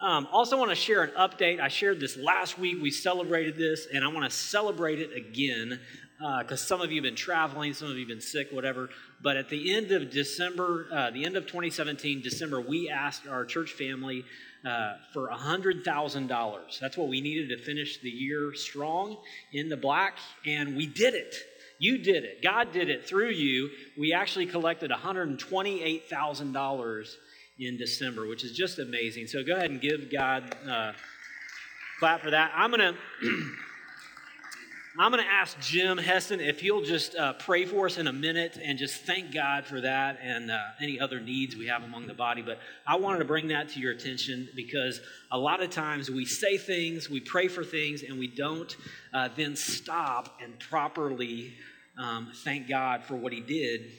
Um, also, want to share an update. I shared this last week. We celebrated this, and I want to celebrate it again because uh, some of you have been traveling, some of you have been sick, whatever. But at the end of December, uh, the end of 2017, December, we asked our church family uh, for $100,000. That's what we needed to finish the year strong in the black, and we did it. You did it. God did it through you. We actually collected $128,000 in December, which is just amazing. So go ahead and give God uh, clap for that. I'm to. I'm going to ask Jim Heston if he'll just uh, pray for us in a minute and just thank God for that and uh, any other needs we have among the body. But I wanted to bring that to your attention because a lot of times we say things, we pray for things, and we don't uh, then stop and properly um, thank God for what he did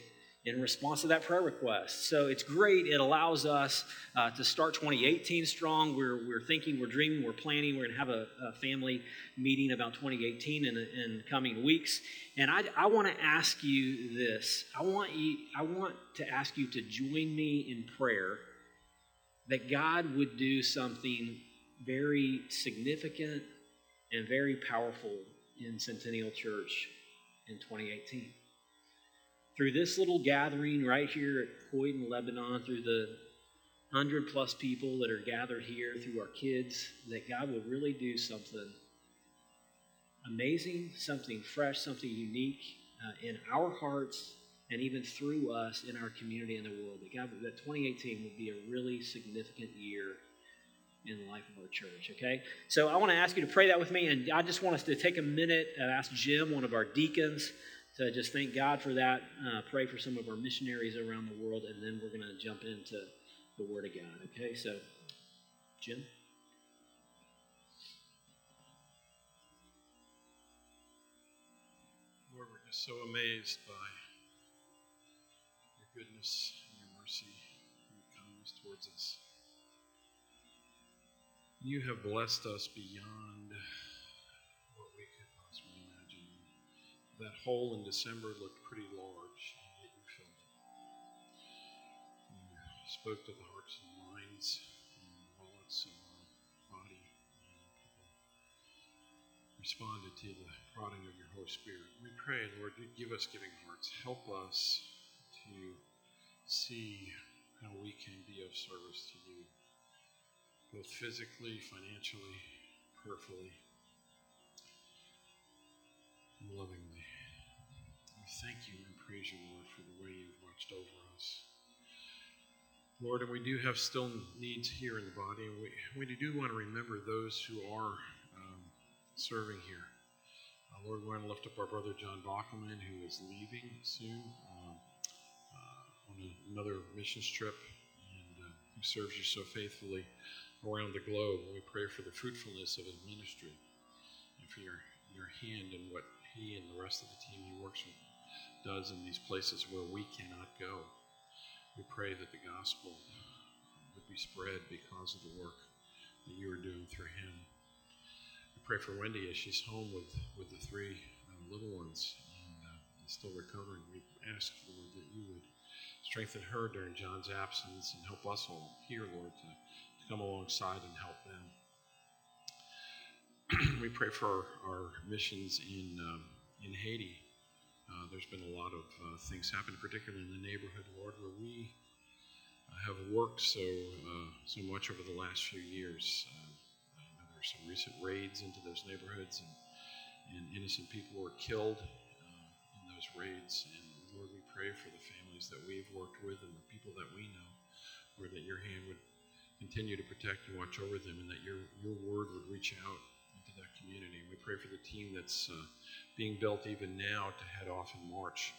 in response to that prayer request. So it's great. It allows us uh, to start 2018 strong. We're, we're thinking, we're dreaming, we're planning. We're going to have a, a, family meeting about 2018 in, in coming weeks. And I, I want to ask you this. I want, you, I want to ask you to join me in prayer that God would do something very significant and very powerful in Centennial Church in 2018 through this little gathering right here at Coit Lebanon, through the hundred plus people that are gathered here, through our kids, that God will really do something amazing, something fresh, something unique uh, in our hearts, and even through us in our community and the world. That God, that 2018 would be a really significant year in the life of our church. Okay, so I want to ask you to pray that with me, and I just want us to take a minute and ask Jim, one of our deacons to just thank God for that. Uh, pray for some of our missionaries around the world, and then we're going to jump into the Word of God. Okay, so Jim. Lord, we're just so amazed by your goodness and your mercy and your kindness towards us. You have blessed us beyond that hole in December looked pretty large, yet you filled it. You spoke to the hearts and minds and wallets of our body, responded to the prodding of your Holy Spirit. We pray, Lord, you give us giving hearts. Help us to see how we can be of service to you, both physically, financially, prayerfully, lovingly thank you and praise you, Lord, for the way you've watched over us. Lord, and we do have still needs here in the body, and we, we do want to remember those who are um, serving here. Uh, Lord, we want to lift up our brother John Bockelman, who is leaving soon um, uh, on a, another missions trip, and uh, who serves you so faithfully around the globe. we pray for the fruitfulness of his ministry and for your, your hand and what he and the rest of the team he works with does in these places where we cannot go. We pray that the gospel would be spread because of the work that you are doing through him. We pray for Wendy as she's home with, with the three uh, little ones and uh, still recovering. We ask, Lord, that you would strengthen her during John's absence and help us all here, Lord, to, to come alongside and help them. we pray for our, our missions in, um, in Haiti uh, there's been a lot of uh, things happening, particularly in the neighborhood, Lord, where we uh, have worked so uh, so much over the last few years. Uh, there's some recent raids into those neighborhoods, and, and innocent people were killed in those raids. And Lord, we pray for the families that we've worked with and the people that we know, Lord, that your hand would continue to protect and watch over them, and that your your word would reach out community. We pray for the team that's uh, being built even now to head off in March,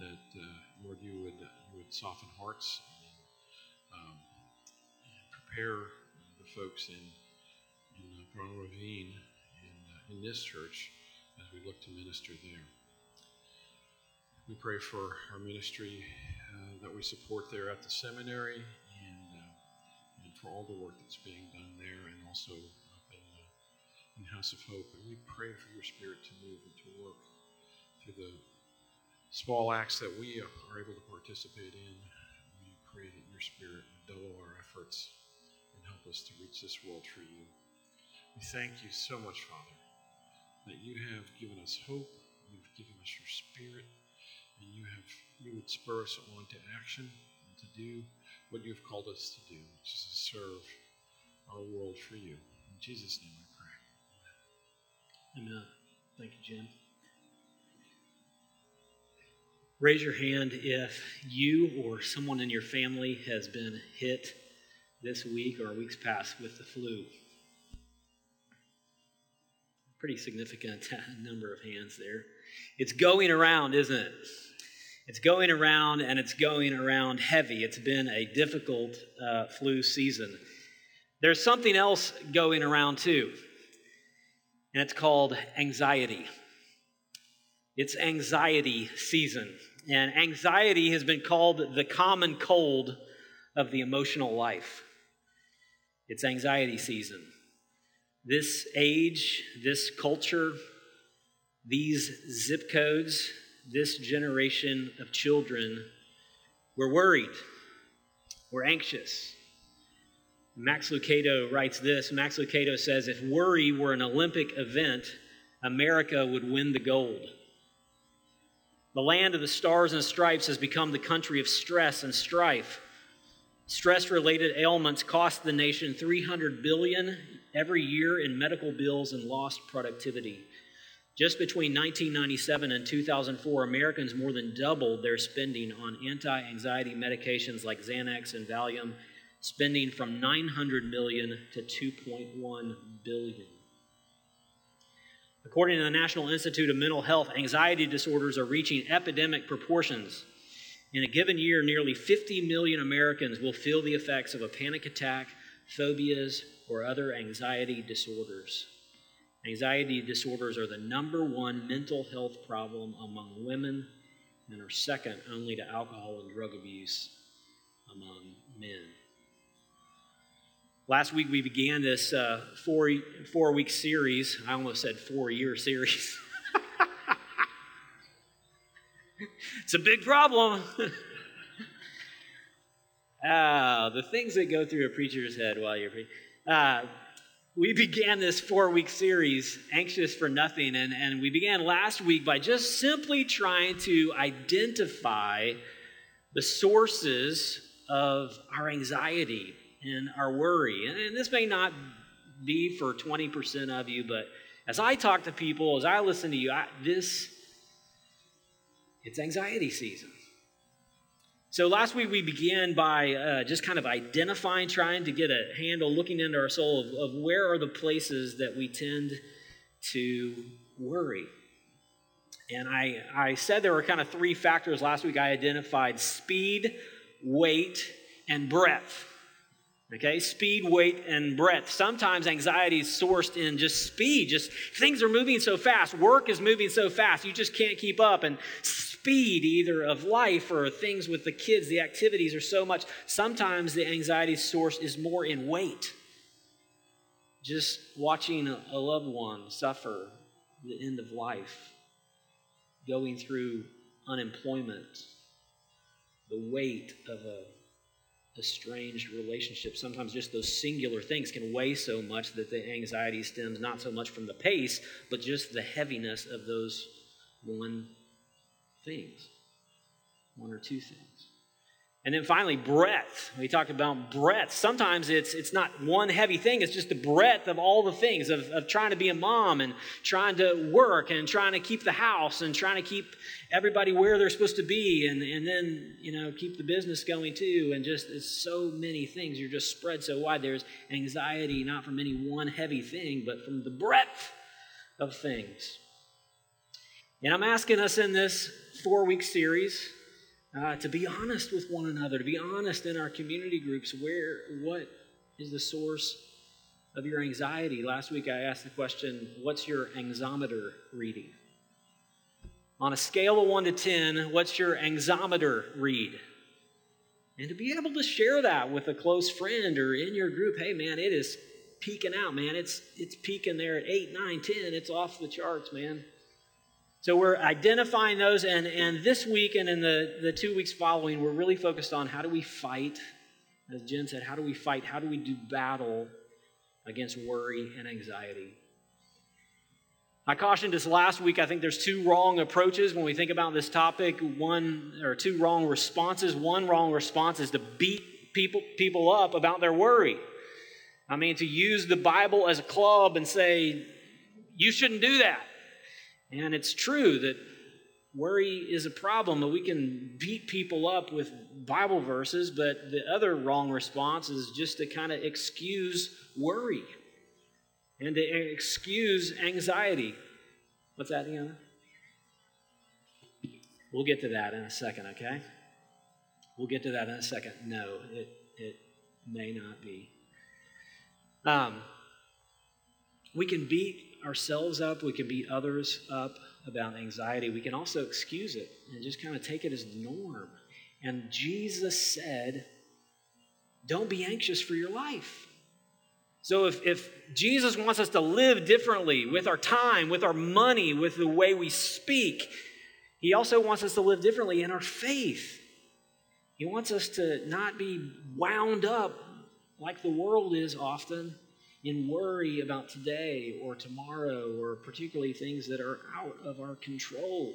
that uh, Lord, you would you would soften hearts and, um, and prepare the folks in in uh, Grand Ravine in, uh, in this church as we look to minister there. We pray for our ministry uh, that we support there at the seminary and, uh, and for all the work that's being done there and also in House of Hope. And we pray for your Spirit to move and to work through the small acts that we are able to participate in. We pray that your Spirit would double our efforts and help us to reach this world for you. We thank you so much, Father, that you have given us hope, you've given us your spirit, and you have you would spur us on to action and to do what you've called us to do, which is to serve our world for you. In Jesus' name. Amen. Thank you, Jim. Raise your hand if you or someone in your family has been hit this week or weeks past with the flu. Pretty significant number of hands there. It's going around, isn't it? It's going around and it's going around heavy. It's been a difficult uh, flu season. There's something else going around too, and it's called anxiety. It's anxiety season. And anxiety has been called the common cold of the emotional life. It's anxiety season. This age, this culture, these zip codes, this generation of children, we're worried, we're anxious. Max Lucado writes this Max Lucado says, If worry were an Olympic event, America would win the gold. The land of the stars and stripes has become the country of stress and strife. Stress related ailments cost the nation 300 billion every year in medical bills and lost productivity. Just between 1997 and 2004, Americans more than doubled their spending on anti anxiety medications like Xanax and Valium, spending from 900 million to 2.1 billion. According to the National Institute of Mental Health, anxiety disorders are reaching epidemic proportions. In a given year, nearly 50 million Americans will feel the effects of a panic attack, phobias, or other anxiety disorders. Anxiety disorders are the number one mental health problem among women and are second only to alcohol and drug abuse among men. Last week we began this uh, four, four week series. I almost said four year series. it's a big problem. ah, the things that go through a preacher's head while you're preaching. Uh, we began this four week series, Anxious for Nothing, and, and we began last week by just simply trying to identify the sources of our anxiety and our worry. And, and this may not be for 20% of you, but as I talk to people, as I listen to you, I, this, it's anxiety season. So last week we began by uh, just kind of identifying, trying to get a handle, looking into our soul of, of where are the places that we tend to worry. And I, I said there were kind of three factors last week. I identified speed, weight, and breadth. Okay, speed, weight, and breadth. Sometimes anxiety is sourced in just speed. Just things are moving so fast. Work is moving so fast. You just can't keep up. And speed, either of life or things with the kids, the activities are so much. Sometimes the anxiety source is more in weight. Just watching a loved one suffer the end of life, going through unemployment, the weight of a estranged relationship. Sometimes just those singular things can weigh so much that the anxiety stems not so much from the pace, but just the heaviness of those one things, one or two things. And then finally, breadth. We talked about breadth. Sometimes it's, it's not one heavy thing, it's just the breadth of all the things of, of trying to be a mom and trying to work and trying to keep the house and trying to keep everybody where they're supposed to be and, and then, you know, keep the business going too. And just it's so many things. You're just spread so wide. There's anxiety not from any one heavy thing, but from the breadth of things. And I'm asking us in this four week series uh, to be honest with one another, to be honest in our community groups. Where, what is the source of your anxiety? Last week I asked the question, What's your anxiometer reading? On a scale of 1 to 10, what's your anxiometer read? And to be able to share that with a close friend or in your group, hey man, it is peaking out, man. It's it's peaking there at 8, 9, 10. It's off the charts, man. So we're identifying those, and, and this week and in the, the two weeks following, we're really focused on how do we fight As Jen said, how do we fight? How do we do battle against worry and anxiety? I cautioned us last week. I think there's two wrong approaches when we think about this topic. One or two wrong responses. One wrong response is to beat people, people up about their worry. I mean, to use the Bible as a club and say, you shouldn't do that. And it's true that worry is a problem, but we can beat people up with Bible verses, but the other wrong response is just to kind of excuse worry and to excuse anxiety. What's that, Deanna? We'll get to that in a second, okay? We'll get to that in a second. No, it, it may not be. Um, we can beat ourselves up, we can beat others up about anxiety. We can also excuse it and just kind of take it as the norm. And Jesus said, Don't be anxious for your life. So if, if Jesus wants us to live differently with our time, with our money, with the way we speak, he also wants us to live differently in our faith. He wants us to not be wound up like the world is often in worry about today or tomorrow or particularly things that are out of our control.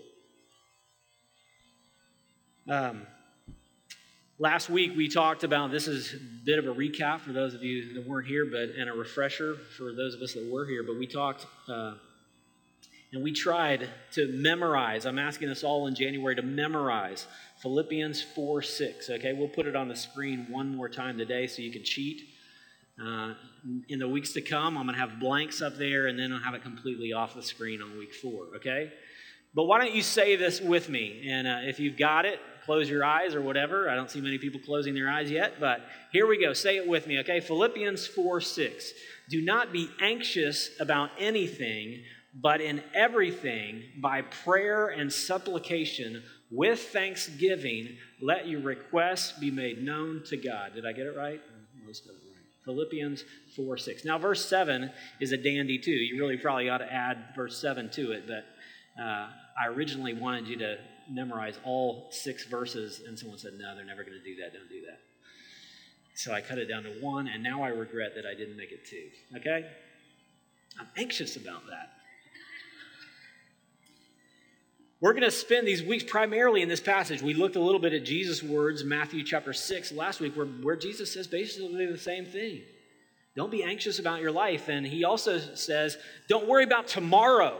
Um, last week we talked about this is a bit of a recap for those of you that weren't here, but and a refresher for those of us that were here. But we talked uh, and we tried to memorize. I'm asking us all in January to memorize Philippians 4 6. Okay, we'll put it on the screen one more time today so you can cheat. Uh, in the weeks to come, I'm going to have blanks up there and then I'll have it completely off the screen on week four, okay? But why don't you say this with me? And uh, if you've got it, close your eyes or whatever. I don't see many people closing their eyes yet, but here we go. Say it with me, okay? Philippians 4 6. Do not be anxious about anything, but in everything, by prayer and supplication, with thanksgiving, let your requests be made known to God. Did I get it right? Most of it. Philippians 4 6. Now, verse 7 is a dandy too. You really probably ought to add verse 7 to it, but uh, I originally wanted you to memorize all six verses, and someone said, No, they're never going to do that. Don't do that. So I cut it down to one, and now I regret that I didn't make it two. Okay? I'm anxious about that. We're going to spend these weeks primarily in this passage. We looked a little bit at Jesus' words, Matthew chapter 6, last week, where, where Jesus says basically the same thing. Don't be anxious about your life. And he also says, don't worry about tomorrow.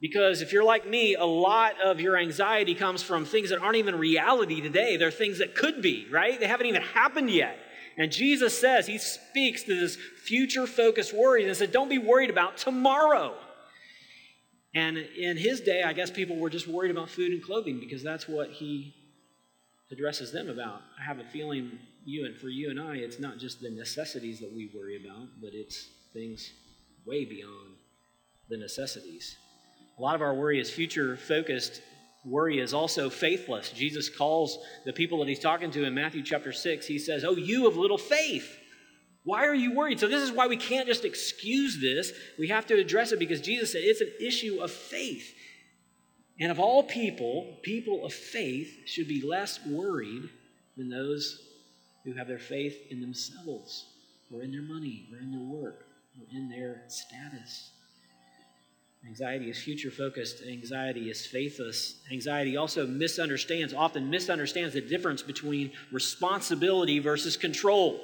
Because if you're like me, a lot of your anxiety comes from things that aren't even reality today. They're things that could be, right? They haven't even happened yet. And Jesus says, He speaks to this future focused worry and said, Don't be worried about tomorrow. And in his day, I guess people were just worried about food and clothing because that's what he addresses them about. I have a feeling you and for you and I, it's not just the necessities that we worry about, but it's things way beyond the necessities. A lot of our worry is future focused. Worry is also faithless. Jesus calls the people that he's talking to in Matthew chapter 6, he says, Oh, you of little faith. Why are you worried? So, this is why we can't just excuse this. We have to address it because Jesus said it's an issue of faith. And of all people, people of faith should be less worried than those who have their faith in themselves or in their money or in their work or in their status. Anxiety is future focused. Anxiety is faithless. Anxiety also misunderstands, often misunderstands the difference between responsibility versus control.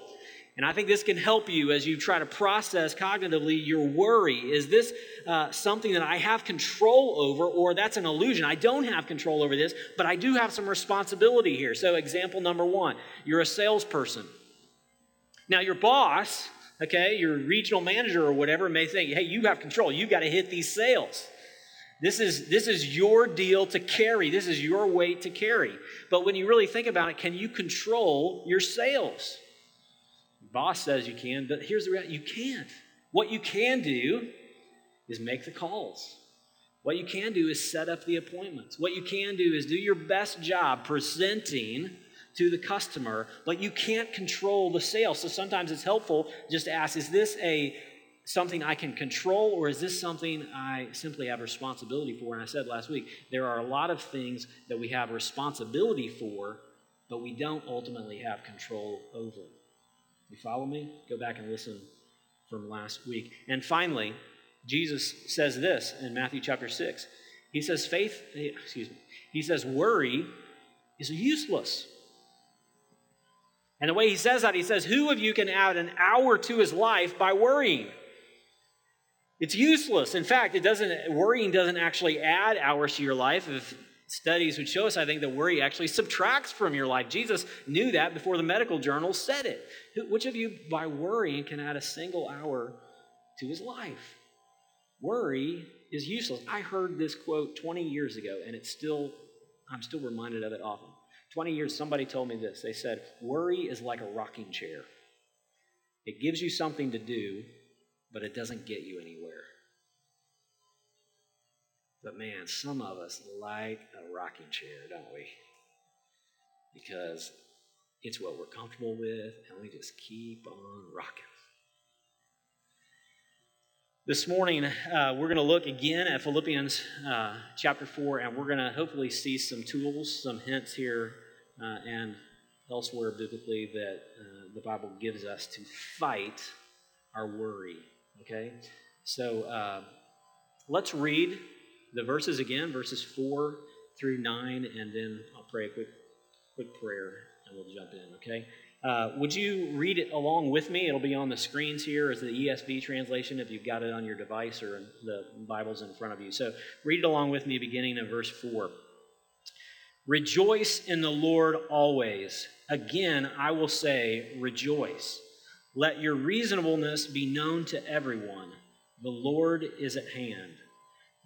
And I think this can help you as you try to process cognitively your worry. Is this uh, something that I have control over, or that's an illusion? I don't have control over this, but I do have some responsibility here. So, example number one you're a salesperson. Now, your boss, okay, your regional manager or whatever, may think, hey, you have control. You've got to hit these sales. This is, this is your deal to carry. This is your weight to carry. But when you really think about it, can you control your sales? Boss says you can, but here's the reality you can't. What you can do is make the calls. What you can do is set up the appointments. What you can do is do your best job presenting to the customer, but you can't control the sale. So sometimes it's helpful just to ask, is this a something I can control or is this something I simply have responsibility for? And I said last week, there are a lot of things that we have responsibility for, but we don't ultimately have control over. You follow me? Go back and listen from last week. And finally, Jesus says this in Matthew chapter 6. He says, faith, excuse me, he says, worry is useless. And the way he says that, he says, Who of you can add an hour to his life by worrying? It's useless. In fact, it doesn't worrying doesn't actually add hours to your life. If studies would show us, I think, that worry actually subtracts from your life. Jesus knew that before the medical journals said it. Which of you, by worrying, can add a single hour to his life? Worry is useless. I heard this quote 20 years ago, and it's still, I'm still reminded of it often. 20 years, somebody told me this. They said, Worry is like a rocking chair. It gives you something to do, but it doesn't get you anywhere. But man, some of us like a rocking chair, don't we? Because it's what we're comfortable with, and we just keep on rocking. This morning, uh, we're going to look again at Philippians uh, chapter 4, and we're going to hopefully see some tools, some hints here, uh, and elsewhere biblically that uh, the Bible gives us to fight our worry. Okay? So uh, let's read the verses again, verses 4 through 9, and then I'll pray a quick, quick prayer and we'll jump in, okay? Uh, would you read it along with me? It'll be on the screens here as the ESV translation if you've got it on your device or the Bible's in front of you. So read it along with me beginning in verse 4. Rejoice in the Lord always. Again, I will say, rejoice. Let your reasonableness be known to everyone. The Lord is at hand.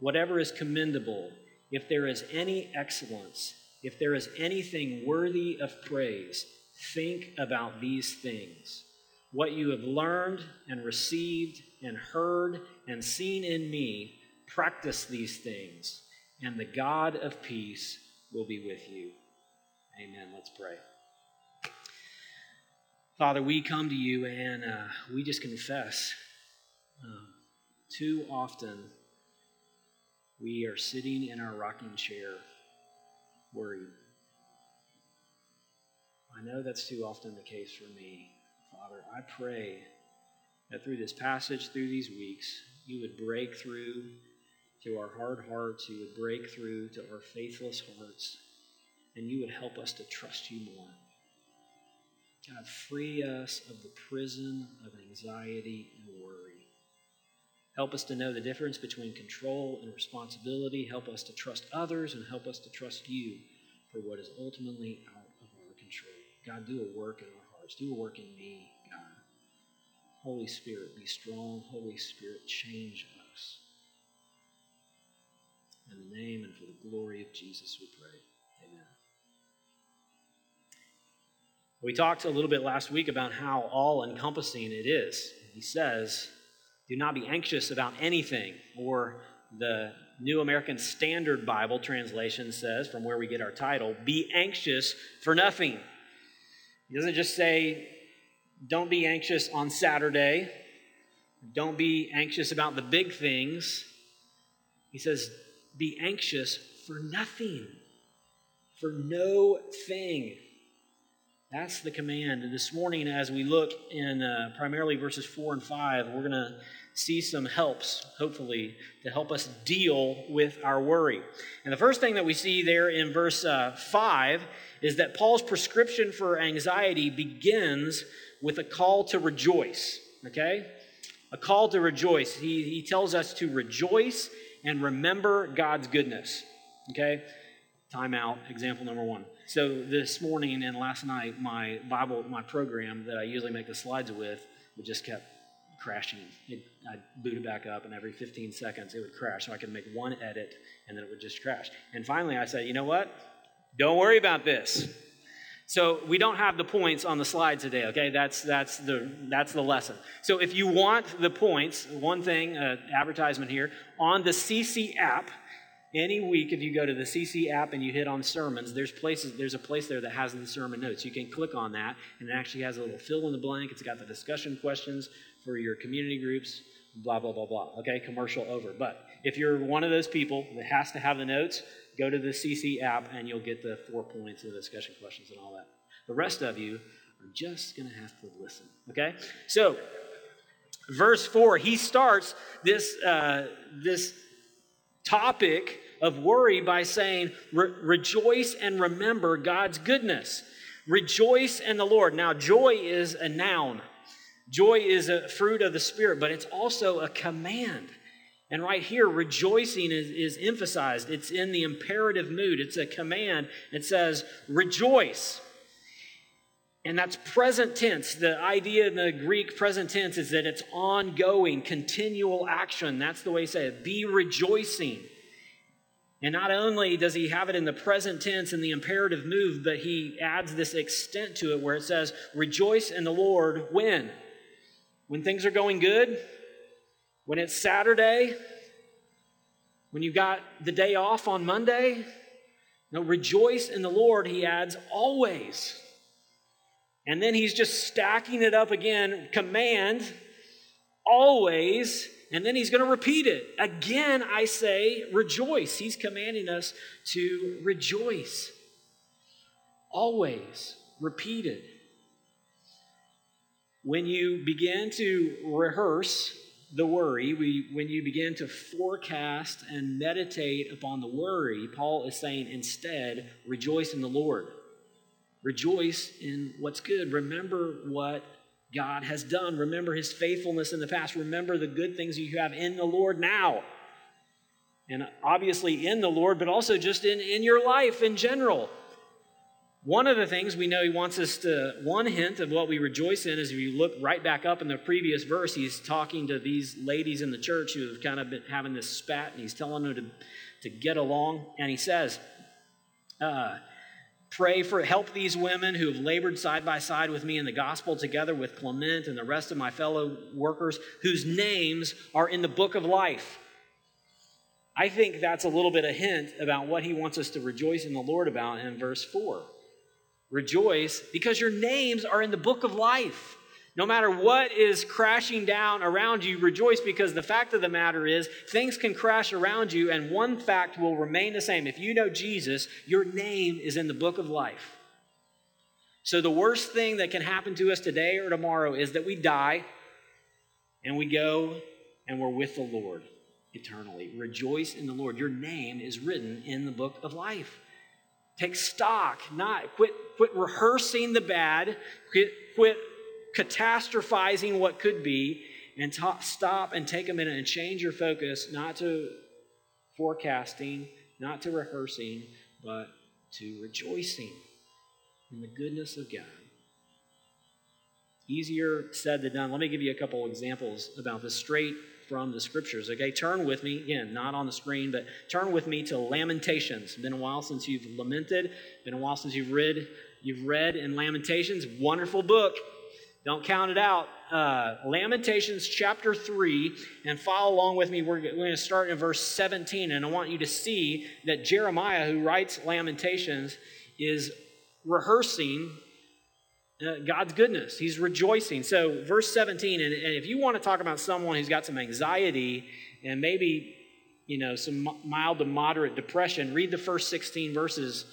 whatever is commendable, if there is any excellence, if there is anything worthy of praise, think about these things. What you have learned and received and heard and seen in me, practice these things, and the God of peace will be with you. Amen. Let's pray. Father, we come to you and uh, we just confess uh, too often we are sitting in our rocking chair worried. I know that's too often the case for me. Father, I pray that through this passage, through these weeks, you would break through to our hard hearts, you would break through to our faithless hearts, and you would help us to trust you more. God, free us of the prison of anxiety. Help us to know the difference between control and responsibility. Help us to trust others and help us to trust you for what is ultimately out of our control. God, do a work in our hearts. Do a work in me, God. Holy Spirit, be strong. Holy Spirit, change us. In the name and for the glory of Jesus, we pray. Amen. We talked a little bit last week about how all encompassing it is. He says, do not be anxious about anything. Or the New American Standard Bible translation says, from where we get our title, be anxious for nothing. He doesn't just say, don't be anxious on Saturday. Don't be anxious about the big things. He says, be anxious for nothing, for no thing. That's the command. And this morning, as we look in uh, primarily verses 4 and 5, we're going to see some helps, hopefully, to help us deal with our worry. And the first thing that we see there in verse uh, 5 is that Paul's prescription for anxiety begins with a call to rejoice. Okay? A call to rejoice. He, he tells us to rejoice and remember God's goodness. Okay? Time out, example number one. So this morning and last night, my Bible, my program that I usually make the slides with, it just kept crashing. It, I'd boot it back up, and every 15 seconds it would crash. So I could make one edit, and then it would just crash. And finally, I said, you know what? Don't worry about this. So we don't have the points on the slide today, okay? That's, that's, the, that's the lesson. So if you want the points, one thing, uh, advertisement here, on the CC app, any week if you go to the CC app and you hit on sermons, there's places, there's a place there that has the sermon notes. You can click on that and it actually has a little fill in the blank. It's got the discussion questions for your community groups, blah, blah, blah, blah. Okay, commercial over. But if you're one of those people that has to have the notes, go to the CC app and you'll get the four points of the discussion questions and all that. The rest of you are just going to have to listen. Okay? So, verse 4, he starts this, uh, this topic of worry by saying, Re- Rejoice and remember God's goodness. Rejoice in the Lord. Now, joy is a noun, joy is a fruit of the Spirit, but it's also a command. And right here, rejoicing is, is emphasized. It's in the imperative mood, it's a command. It says, rejoice. And that's present tense. The idea in the Greek present tense is that it's ongoing, continual action. That's the way he said it. Be rejoicing. And not only does he have it in the present tense in the imperative mood, but he adds this extent to it where it says, Rejoice in the Lord when? When things are going good, when it's Saturday, when you got the day off on Monday, no, rejoice in the Lord, he adds, always. And then he's just stacking it up again command, always. And then he's going to repeat it. Again, I say, rejoice. He's commanding us to rejoice. Always. Repeated. When you begin to rehearse the worry, we, when you begin to forecast and meditate upon the worry, Paul is saying instead, rejoice in the Lord. Rejoice in what's good. Remember what God has done. Remember his faithfulness in the past. Remember the good things you have in the Lord now. And obviously in the Lord, but also just in, in your life in general. One of the things we know he wants us to, one hint of what we rejoice in is if you look right back up in the previous verse, he's talking to these ladies in the church who have kind of been having this spat, and he's telling them to, to get along. And he says, uh, Pray for help these women who have labored side by side with me in the gospel together with Clement and the rest of my fellow workers whose names are in the book of life. I think that's a little bit of a hint about what he wants us to rejoice in the Lord about in verse 4. Rejoice because your names are in the book of life. No matter what is crashing down around you, rejoice because the fact of the matter is things can crash around you, and one fact will remain the same. If you know Jesus, your name is in the book of life. So, the worst thing that can happen to us today or tomorrow is that we die and we go and we're with the Lord eternally. Rejoice in the Lord. Your name is written in the book of life. Take stock, not quit, quit rehearsing the bad, quit, quit catastrophizing what could be, and ta- stop and take a minute and change your focus not to forecasting, not to rehearsing, but to rejoicing in the goodness of God. Easier said than done. Let me give you a couple examples about this straight from the scriptures. Okay, turn with me, again, not on the screen, but turn with me to Lamentations. Been a while since you've lamented, been a while since you've read, you've read in Lamentations. Wonderful book. Don't count it out. Uh, Lamentations chapter 3, and follow along with me. We're, we're going to start in verse 17, and I want you to see that Jeremiah, who writes Lamentations, is rehearsing Uh, God's goodness. He's rejoicing. So, verse 17, and, and if you want to talk about someone who's got some anxiety and maybe, you know, some mild to moderate depression, read the first 16 verses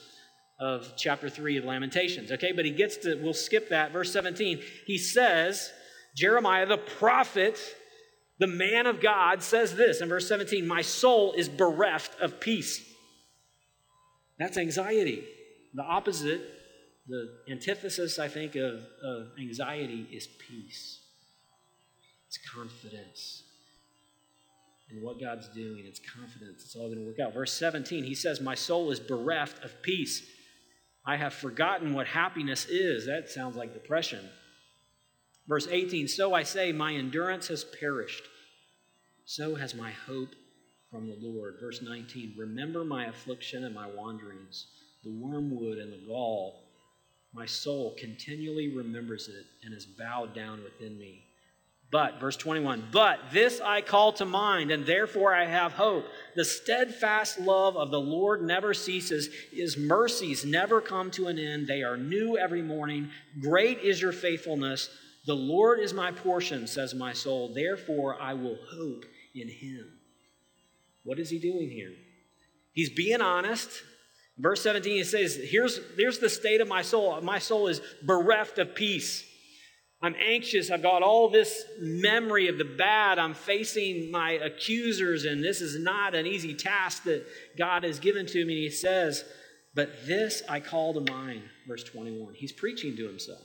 of chapter 3 of Lamentations. Okay, but he gets to, we'll skip that. Verse 17, he says, Jeremiah the prophet, the man of God, says this in verse 17 My soul is bereft of peace. That's anxiety. The opposite the antithesis, I think, of, of anxiety is peace. It's confidence in what God's doing. It's confidence. It's all going to work out. Verse 17, he says, My soul is bereft of peace. I have forgotten what happiness is. That sounds like depression. Verse 18, So I say, My endurance has perished. So has my hope from the Lord. Verse 19, Remember my affliction and my wanderings, the wormwood and the gall My soul continually remembers it and is bowed down within me. But, verse 21, but this I call to mind, and therefore I have hope. The steadfast love of the Lord never ceases, his mercies never come to an end. They are new every morning. Great is your faithfulness. The Lord is my portion, says my soul. Therefore I will hope in him. What is he doing here? He's being honest. Verse 17, he says, here's, here's the state of my soul. My soul is bereft of peace. I'm anxious. I've got all this memory of the bad. I'm facing my accusers, and this is not an easy task that God has given to me. He says, But this I call to mind, verse 21. He's preaching to himself.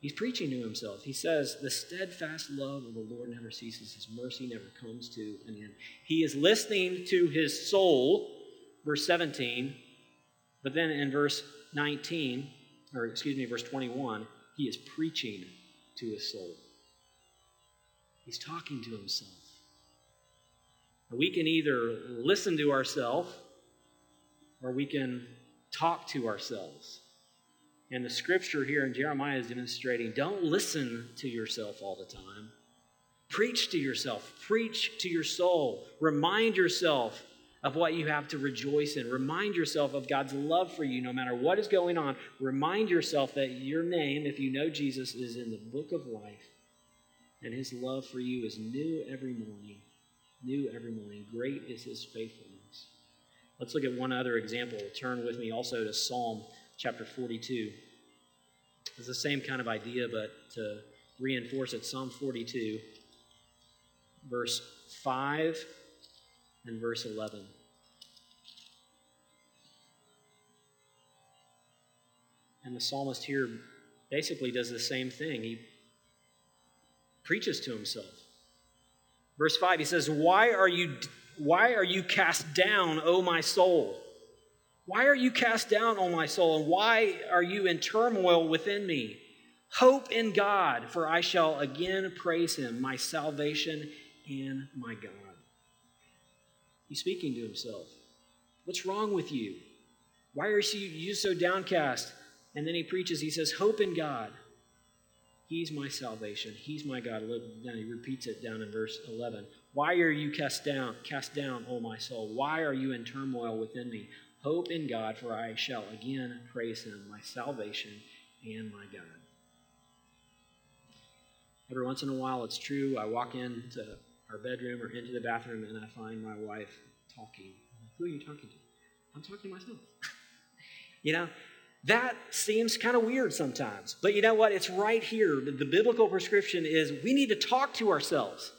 He's preaching to himself. He says, The steadfast love of the Lord never ceases, His mercy never comes to an end. He is listening to his soul, verse 17, but then in verse 19, or excuse me, verse 21, he is preaching to his soul. He's talking to himself. We can either listen to ourselves or we can talk to ourselves. And the scripture here in Jeremiah is demonstrating don't listen to yourself all the time. Preach to yourself, preach to your soul, remind yourself of what you have to rejoice in. Remind yourself of God's love for you no matter what is going on. Remind yourself that your name, if you know Jesus, is in the book of life. And his love for you is new every morning. New every morning. Great is his faithfulness. Let's look at one other example. Turn with me also to Psalm chapter 42. It's the same kind of idea, but to reinforce it, Psalm 42, verse 5 and verse 11. And the psalmist here basically does the same thing. He preaches to himself. Verse 5, he says, Why are you, why are you cast down, O my soul? Why are you cast down, O my soul? And why are you in turmoil within me? Hope in God, for I shall again praise him, my salvation and my God. He's speaking to himself. What's wrong with you? Why are you so downcast? And then he preaches, he says, Hope in God. He's my salvation. He's my God. Then he repeats it down in verse 11. Why are you cast down, cast down, O my soul? Why are you in turmoil within me? Hope in God, for I shall again praise him, my salvation and my God. Every once in a while, it's true, I walk into our bedroom or into the bathroom and I find my wife talking. Who are you talking to? I'm talking to myself. you know, that seems kind of weird sometimes. But you know what? It's right here. The, biblical prescription is we need to talk to ourselves.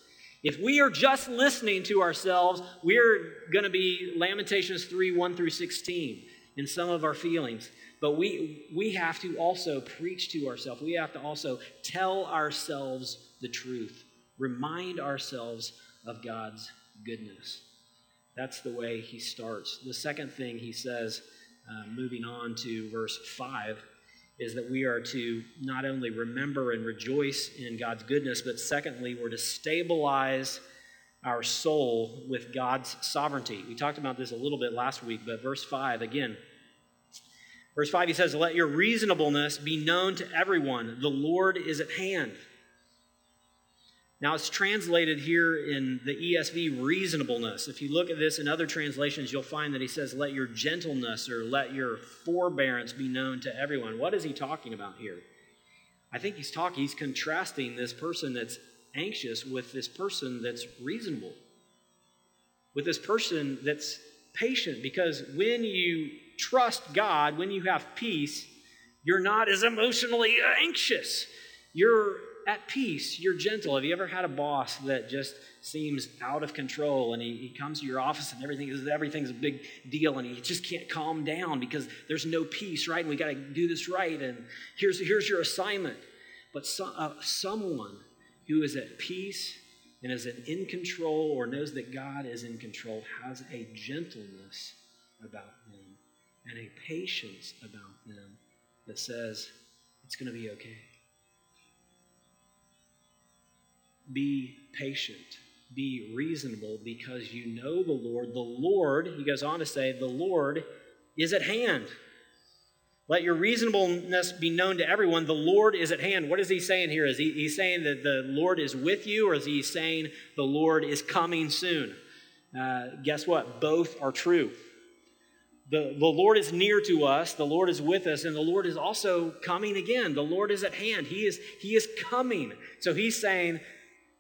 If we are just listening to ourselves, we're going to be Lamentations 3 1 through 16 in some of our feelings. But we, we have to also preach to ourselves. We have to also tell ourselves the truth, remind ourselves of God's goodness. That's the way he starts. The second thing he says, uh, moving on to verse 5, is that we are to not only remember and rejoice in God's goodness, but secondly, we're to stabilize our soul with God's sovereignty. We talked about this a little bit last week, but verse 5 again. Verse 5, he says, Let your reasonableness be known to everyone. The Lord is at hand. Now, it's translated here in the ESV reasonableness. If you look at this in other translations, you'll find that he says, Let your gentleness or let your forbearance be known to everyone. What is he talking about here? I think he's talking, he's contrasting this person that's anxious with this person that's reasonable, with this person that's patient. Because when you trust God, when you have peace, you're not as emotionally anxious. You're at peace. You're gentle. Have you ever had a boss that just seems out of control and he, he comes to your office and everything is everything's a big deal and he just can't calm down because there's no peace, right? And we got to do this right. And here's, here's your assignment. But so, uh, someone who is at peace and is in control or knows that God is in control has a gentleness about them and a patience about them that says it's going to be okay. Be patient. Be reasonable because you know the Lord. The Lord, he goes on to say, the Lord is at hand. Let your reasonableness be known to everyone. The Lord is at hand. What is he saying here? Is he he's saying that the Lord is with you, or is he saying the Lord is coming soon? Uh, guess what? Both are true. The, the Lord is near to us, the Lord is with us, and the Lord is also coming again. The Lord is at hand. He is, he is coming. So he's saying,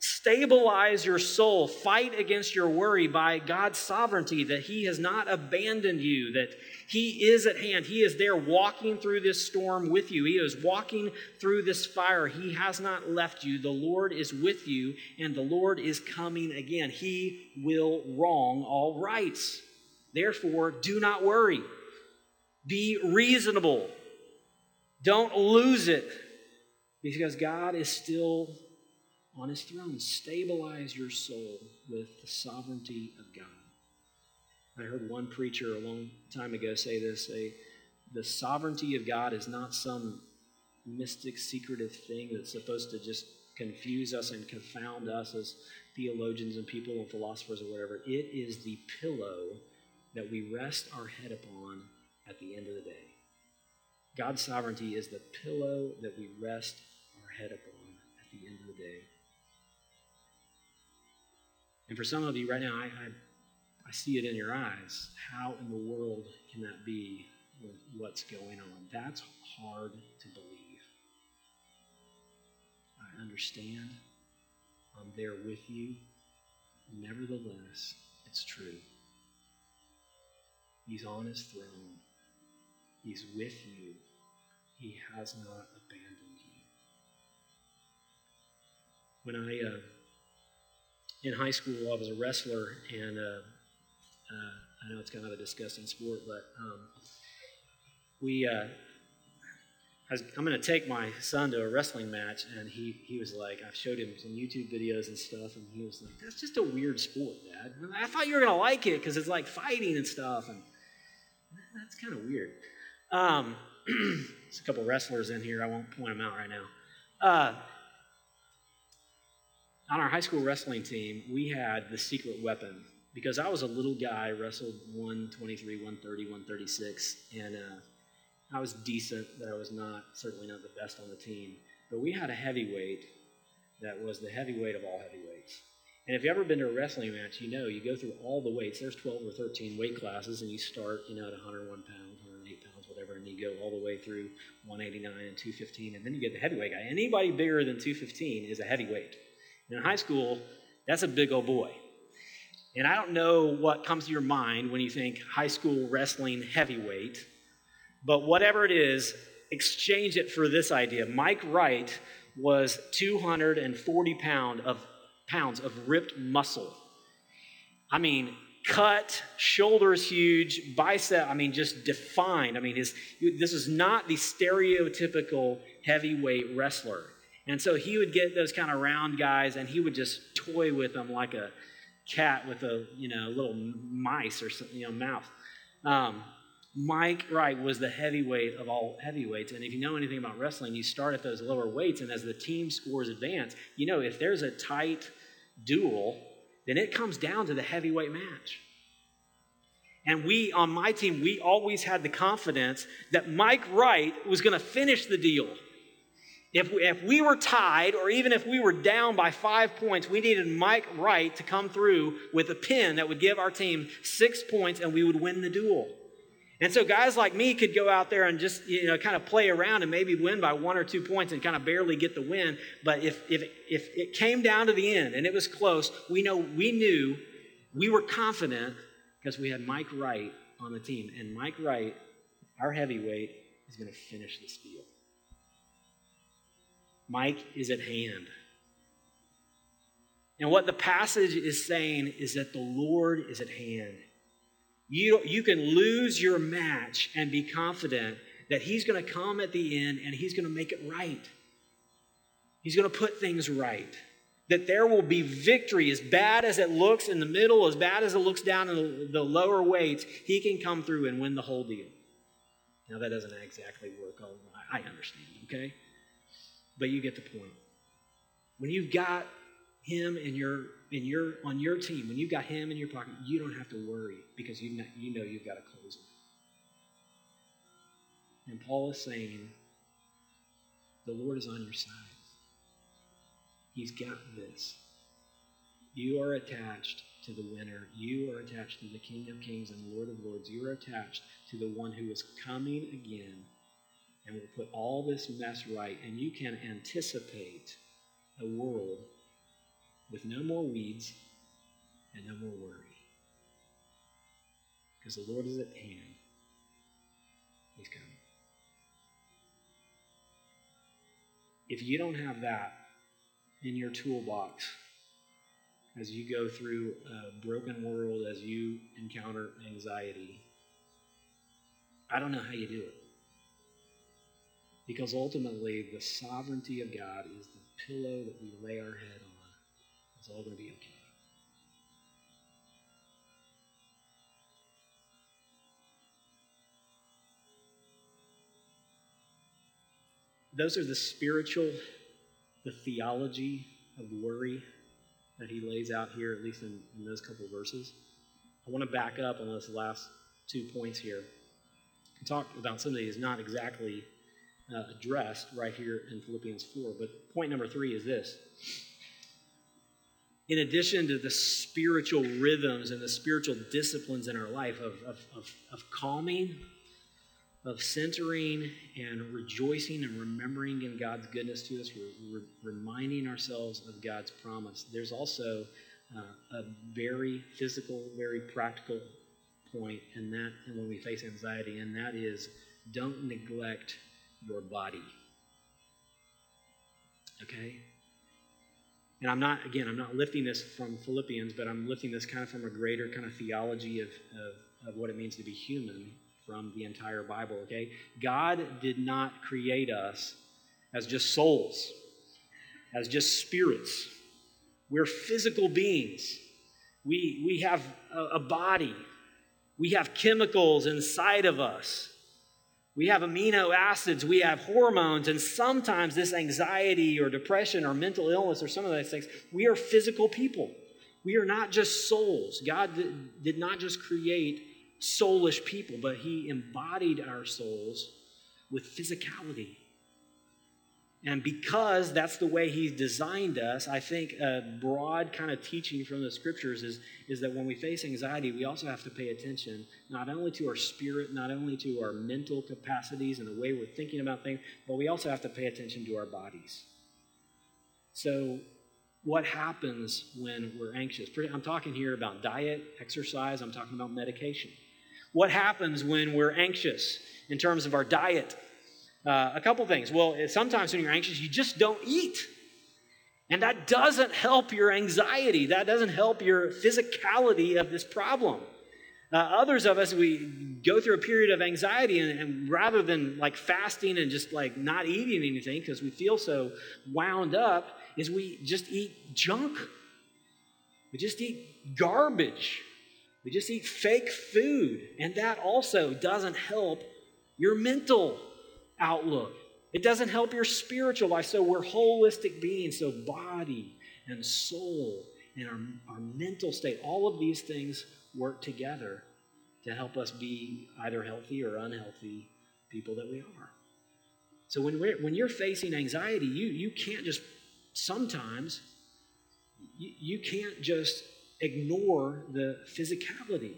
Stabilize your soul. Fight against your worry by God's sovereignty that He has not abandoned you, that He is at hand. He is there walking through this storm with you. He is walking through this fire. He has not left you. The Lord is with you, and the Lord is coming again. He will wrong all rights. Therefore, do not worry. Be reasonable. Don't lose it because God is still on his throne. Stabilize your soul with the sovereignty of God. I heard one preacher a long time ago say this the sovereignty of God is not some mystic, secretive thing that's supposed to just confuse us and confound us as theologians and people and philosophers or whatever. It is the pillow that we rest our head upon at the end of the day. God's sovereignty is the pillow that we rest our head upon And for some of you right now, I, I, I see it in your eyes. How in the world can that be with what's going on? That's hard to believe. I understand. I'm there with you. Nevertheless, it's true. He's on his throne. He's with you. He has not abandoned you. When I uh, in high school, I was a wrestler, and uh, uh, I know it's kind of a disgusting sport, but um, we. Uh, I am going to take my son to a wrestling match, and he, he was like, I showed him some YouTube videos and stuff, and he was like, That's just a weird sport, Dad. I thought you were going to like it because it's like fighting and stuff, and that's kind of weird. Um, there's a couple wrestlers in here. I won't point them out right now. Uh, on our high school wrestling team, we had the secret weapon because I was a little guy, wrestled 123, 130, 136, and uh, I was decent, but I was not, certainly not the best on the team. But we had a heavyweight that was the heavyweight of all heavyweights. And if you've ever been to a wrestling match, you know you go through all the weights. There's 12 or 13 weight classes, and you start, you know, at 101 pounds, 108 pounds, whatever, and you go all the way through 189 and 215, and then you get the heavyweight guy. Anybody bigger than 215 is a heavyweight. In high school, that's a big old boy. And I don't know what comes to your mind when you think high school wrestling heavyweight, but whatever it is, exchange it for this idea. Mike Wright was 240 pound of, pounds of ripped muscle. I mean, cut, shoulders huge, bicep, I mean, just defined. I mean, his, this is not the stereotypical heavyweight wrestler. And so he would get those kind of round guys and he would just toy with them like a cat with a, you know, little mice or something, you know, mouth. Um, Mike Wright was the heavyweight of all heavyweights. And if you know anything about wrestling, you start at those lower weights, and as the team scores advance, you know, if there's a tight duel, then it comes down to the heavyweight match. And we, on my team, we always had the confidence that Mike Wright was going to finish the deal. If we, if we were tied, or even if we were down by five points, we needed Mike Wright to come through with a pin that would give our team six points and we would win the duel. And so guys like me could go out there and just, you know, kind of play around and maybe win by one or two points and kind of barely get the win. But if, if, if it came down to the end and it was close, we know we knew we were confident because we had Mike Wright on the team. And Mike Wright, our heavyweight, is going to finish this deal. Mike is at hand. And what the passage is saying is that the Lord is at hand. You, you can lose your match and be confident that He's going to come at the end and He's going to make it right. He's going to put things right. That there will be victory, as bad as it looks in the middle, as bad as it looks down in the, lower weights, He can come through and win the whole deal. Now, that doesn't exactly work. I understand, okay? But you get the point. When you've got him in your in your on your team, when you've got him in your pocket, you don't have to worry because you know, you know you've got a closer. And Paul is saying, the Lord is on your side. He's got this. You are attached to the winner. You are attached to the King of Kings and Lord of Lords. You are attached to the one who is coming again and we'll put all this mess right. And you can anticipate a world with no more weeds and no more worry. Because the Lord is at hand. He's coming. If you don't have that in your toolbox as you go through a broken world, as you encounter anxiety, I don't know how you do it. Because ultimately, the sovereignty of God is the pillow that we lay our head on. It's all going to be okay. Those are the spiritual, the theology of worry that he lays out here, at least in, in those couple verses. I want to back up on those last two points here. We talked about some of these not exactly uh, addressed right here in Philippians 4, but point number three is this. In addition to the spiritual rhythms and the spiritual disciplines in our life of, of, of, of calming of centering and rejoicing and remembering in God's goodness to us, re- reminding ourselves of God's promise. There's also uh, a very physical, very practical point, and that, and when we face anxiety, and that is don't neglect your body. Okay? And I'm not, again, I'm not lifting this from Philippians, but I'm lifting this kind of from a greater kind of theology of, of, of what it means to be human from the entire Bible, okay? God did not create us as just souls, as just spirits. We're physical beings. We, we have a, a body, we have chemicals inside of us. We have amino acids, we have hormones, and sometimes this anxiety or depression or mental illness or some of those things, we are physical people. We are not just souls. God did not just create soulish people, but he embodied our souls with physicality. And because that's the way he's designed us, I think a broad kind of teaching from the scriptures is, is that when we face anxiety, we also have to pay attention not only to our spirit, not only to our mental capacities and the way we're thinking about things, but we also have to pay attention to our bodies. So, what happens when we're anxious? I'm talking here about diet, exercise, I'm talking about medication. What happens when we're anxious in terms of our diet? Uh, a couple things. Well, sometimes when you're anxious, you just don't eat. And that doesn't help your anxiety. That doesn't help your physicality of this problem. Uh, others of us, we go through a period of anxiety, and, and rather than like fasting and just like not eating anything because we feel so wound up, is we just eat junk. We just eat garbage. We just eat fake food, and that also doesn't help your mental outlook. It doesn't help your spiritual life. So we're holistic beings. So body and soul and our, our mental state, all of these things work together to help us be either healthy or unhealthy people that we are. So when, we're, when you're facing anxiety, you, you can't just sometimes, you, you can't just ignore the physicality.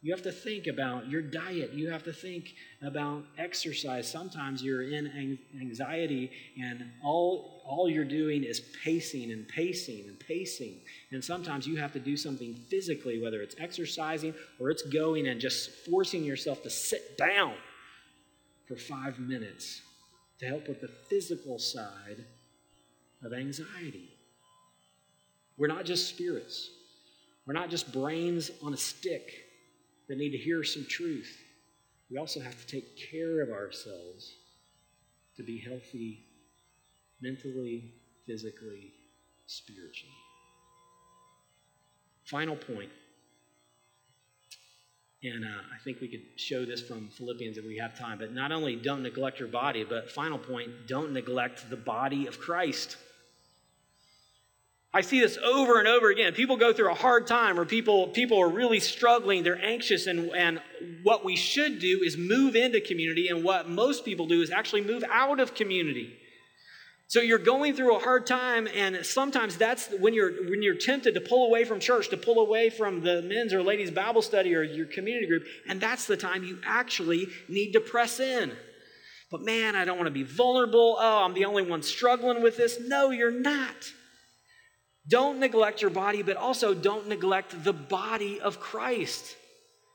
You have to think about your diet. You have to think about exercise. Sometimes you're in anxiety and all, all you're doing is pacing and pacing and pacing. And sometimes you have to do something physically, whether it's exercising or it's going and just forcing yourself to sit down for five minutes to help with the physical side of anxiety. We're not just spirits. We're not just brains on a stick that need to hear some truth. We also have to take care of ourselves to be healthy mentally, physically, spiritually. Final point, and uh, I think we could show this from Philippians if we have time, but not only don't neglect your body, but final point, don't neglect the body of Christ. I see this over and over again. People go through a hard time or people, people are really struggling, they're anxious, and, and what we should do is move into community, and what most people do is actually move out of community. So you're going through a hard time, and sometimes that's when you're when you're tempted to pull away from church, to pull away from the men's or ladies' Bible study or your community group, and that's the time you actually need to press in. But man, I don't want to be vulnerable. Oh, I'm the only one struggling with this. No, you're not. Don't neglect your body, but also don't neglect the body of Christ.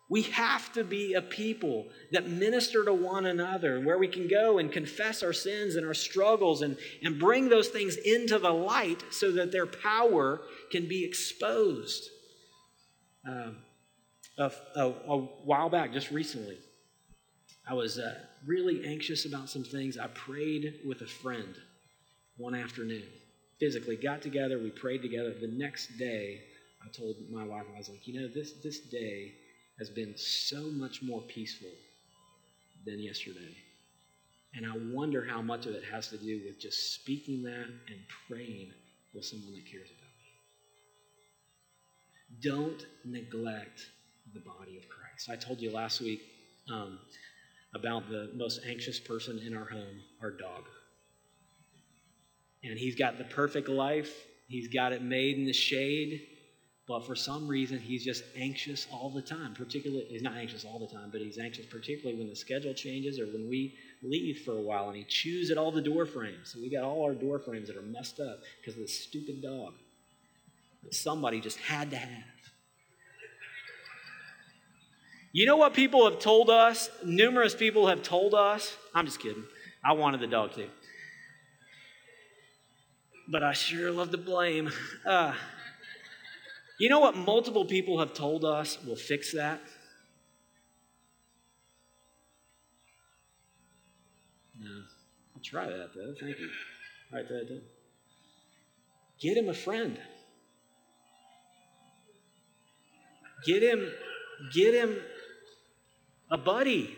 We have to be a people that minister to one another, and where we can go and confess our sins and our struggles and, and bring those things into the light so that their power can be exposed. Um, a, a, a, while back, just recently, I was uh, really anxious about some things. I prayed with a friend one afternoon, physically, got together, we prayed together. The next day, I told my wife, I was like, you know, this, this day, has been so much more peaceful than yesterday. And I wonder how much of it has to do with just speaking that and praying with someone that cares about me. Don't neglect the body of Christ. I told you last week um, about the most anxious person in our home, our dog. And he's got the perfect life, he's got it made in the shade. But for some reason, he's just anxious all the time. Particularly, he's not anxious all the time, but he's anxious particularly when the schedule changes or when we leave for a while and he chews at all the door frames. So we got all our door frames that are messed up because of this stupid dog that somebody just had to have. You know what people have told us? Numerous people have told us. I'm just kidding. I wanted the dog too. But I sure love to blame. Uh, you know what multiple people have told us will fix that? No. I'll try that though. Thank you. Write that down. Get him a friend. Get him, get him a buddy.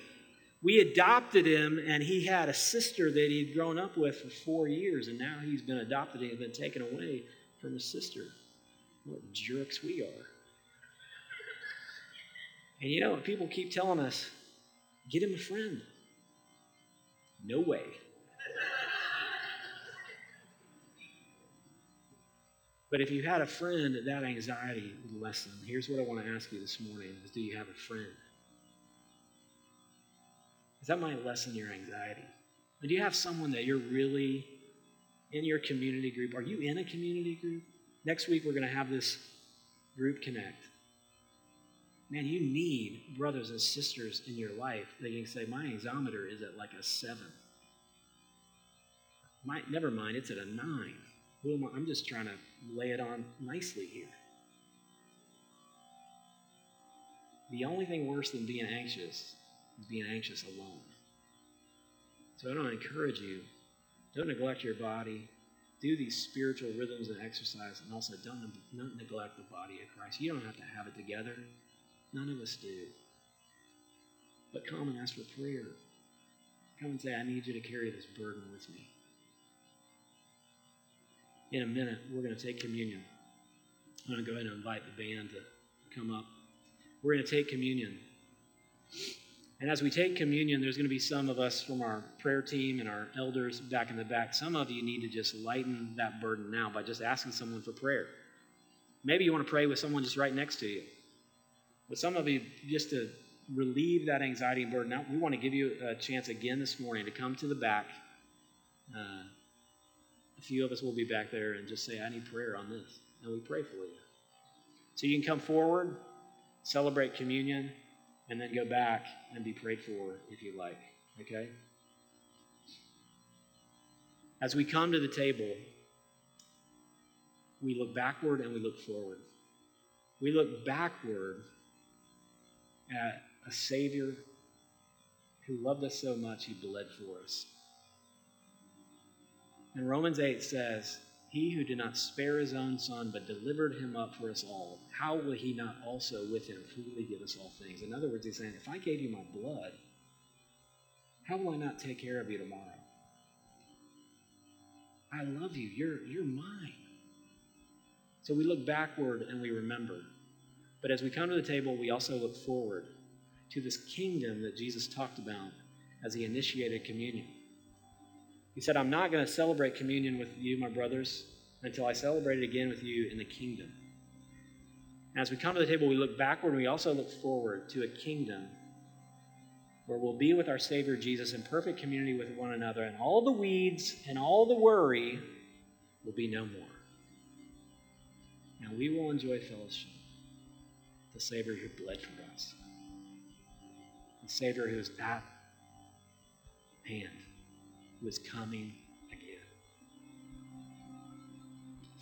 We adopted him, and he had a sister that he'd grown up with for four years, and now he's been adopted and been taken away from his sister. What jerks we are. And you know, people keep telling us, get him a friend. No way. But if you had a friend, that anxiety would lessen. Here's what I want to ask you this morning is do you have a friend? That might lessen your anxiety. do you have someone that you're really in your community group? Are you in a community group? Next week, we're going to have this group connect. Man, you need brothers and sisters in your life that you can say, My anxiometer is at like a seven. My, never mind, it's at a nine. Who am I? I'm just trying to lay it on nicely here. The only thing worse than being anxious being anxious alone. So I don't encourage you, don't neglect your body, do these spiritual rhythms and exercise, and also don't, don't neglect the body of Christ. You don't have to have it together. None of us do. But come and ask for prayer. Come and say, I need you to carry this burden with me. In a minute, we're going to take communion. I'm going to go ahead and invite the band to come up. We're going to take communion. And as we take communion, there's going to be some of us from our prayer team and our elders back in the back. Some of you need to just lighten that burden now by just asking someone for prayer. Maybe you want to pray with someone just right next to you. But some of you, just to relieve that anxiety and burden out, we want to give you a chance again this morning to come to the back. Uh, a few of us will be back there and just say, I need prayer on this. And we pray for you. So you can come forward, celebrate communion and then go back and be prayed for if you like. Okay? As we come to the table, we look backward and we look forward. We look backward at a Savior who loved us so much he bled for us. And Romans 8 says, he who did not spare his own son, but delivered him up for us all, how will he not also with him freely give us all things? In other words, he's saying, if I gave you my blood, how will I not take care of you tomorrow? I love you. You're, you're mine. So we look backward and we remember. But as we come to the table, we also look forward to this kingdom that Jesus talked about as he initiated communion. He said, I'm not going to celebrate communion with you, my brothers, until I celebrate it again with you in the kingdom. As we come to the table, we look backward and we also look forward to a kingdom where we'll be with our Savior Jesus in perfect community with one another, and all the weeds and all the worry will be no more. And we will enjoy fellowship. The Savior who bled for us, the Savior who is at hand, is coming again.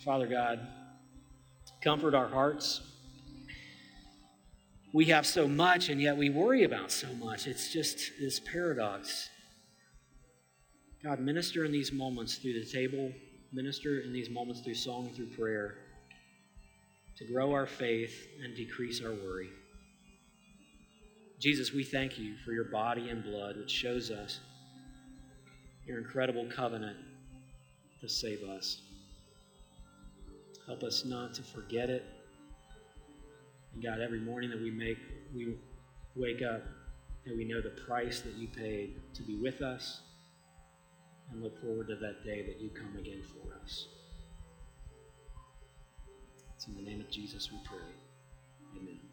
Father God, comfort our hearts we have so much and yet we worry about so much. It's just this paradox. God, minister in these moments through the table, minister in these moments through song, through prayer, to grow our faith and decrease our worry. Jesus, we thank you for your body and blood, which shows us your incredible covenant to save us. Help us not to forget it and God, every morning that we make, we wake up and we know the price that you paid to be with us and look forward to that day that you come again for us. It's in the name of Jesus we pray. Amen.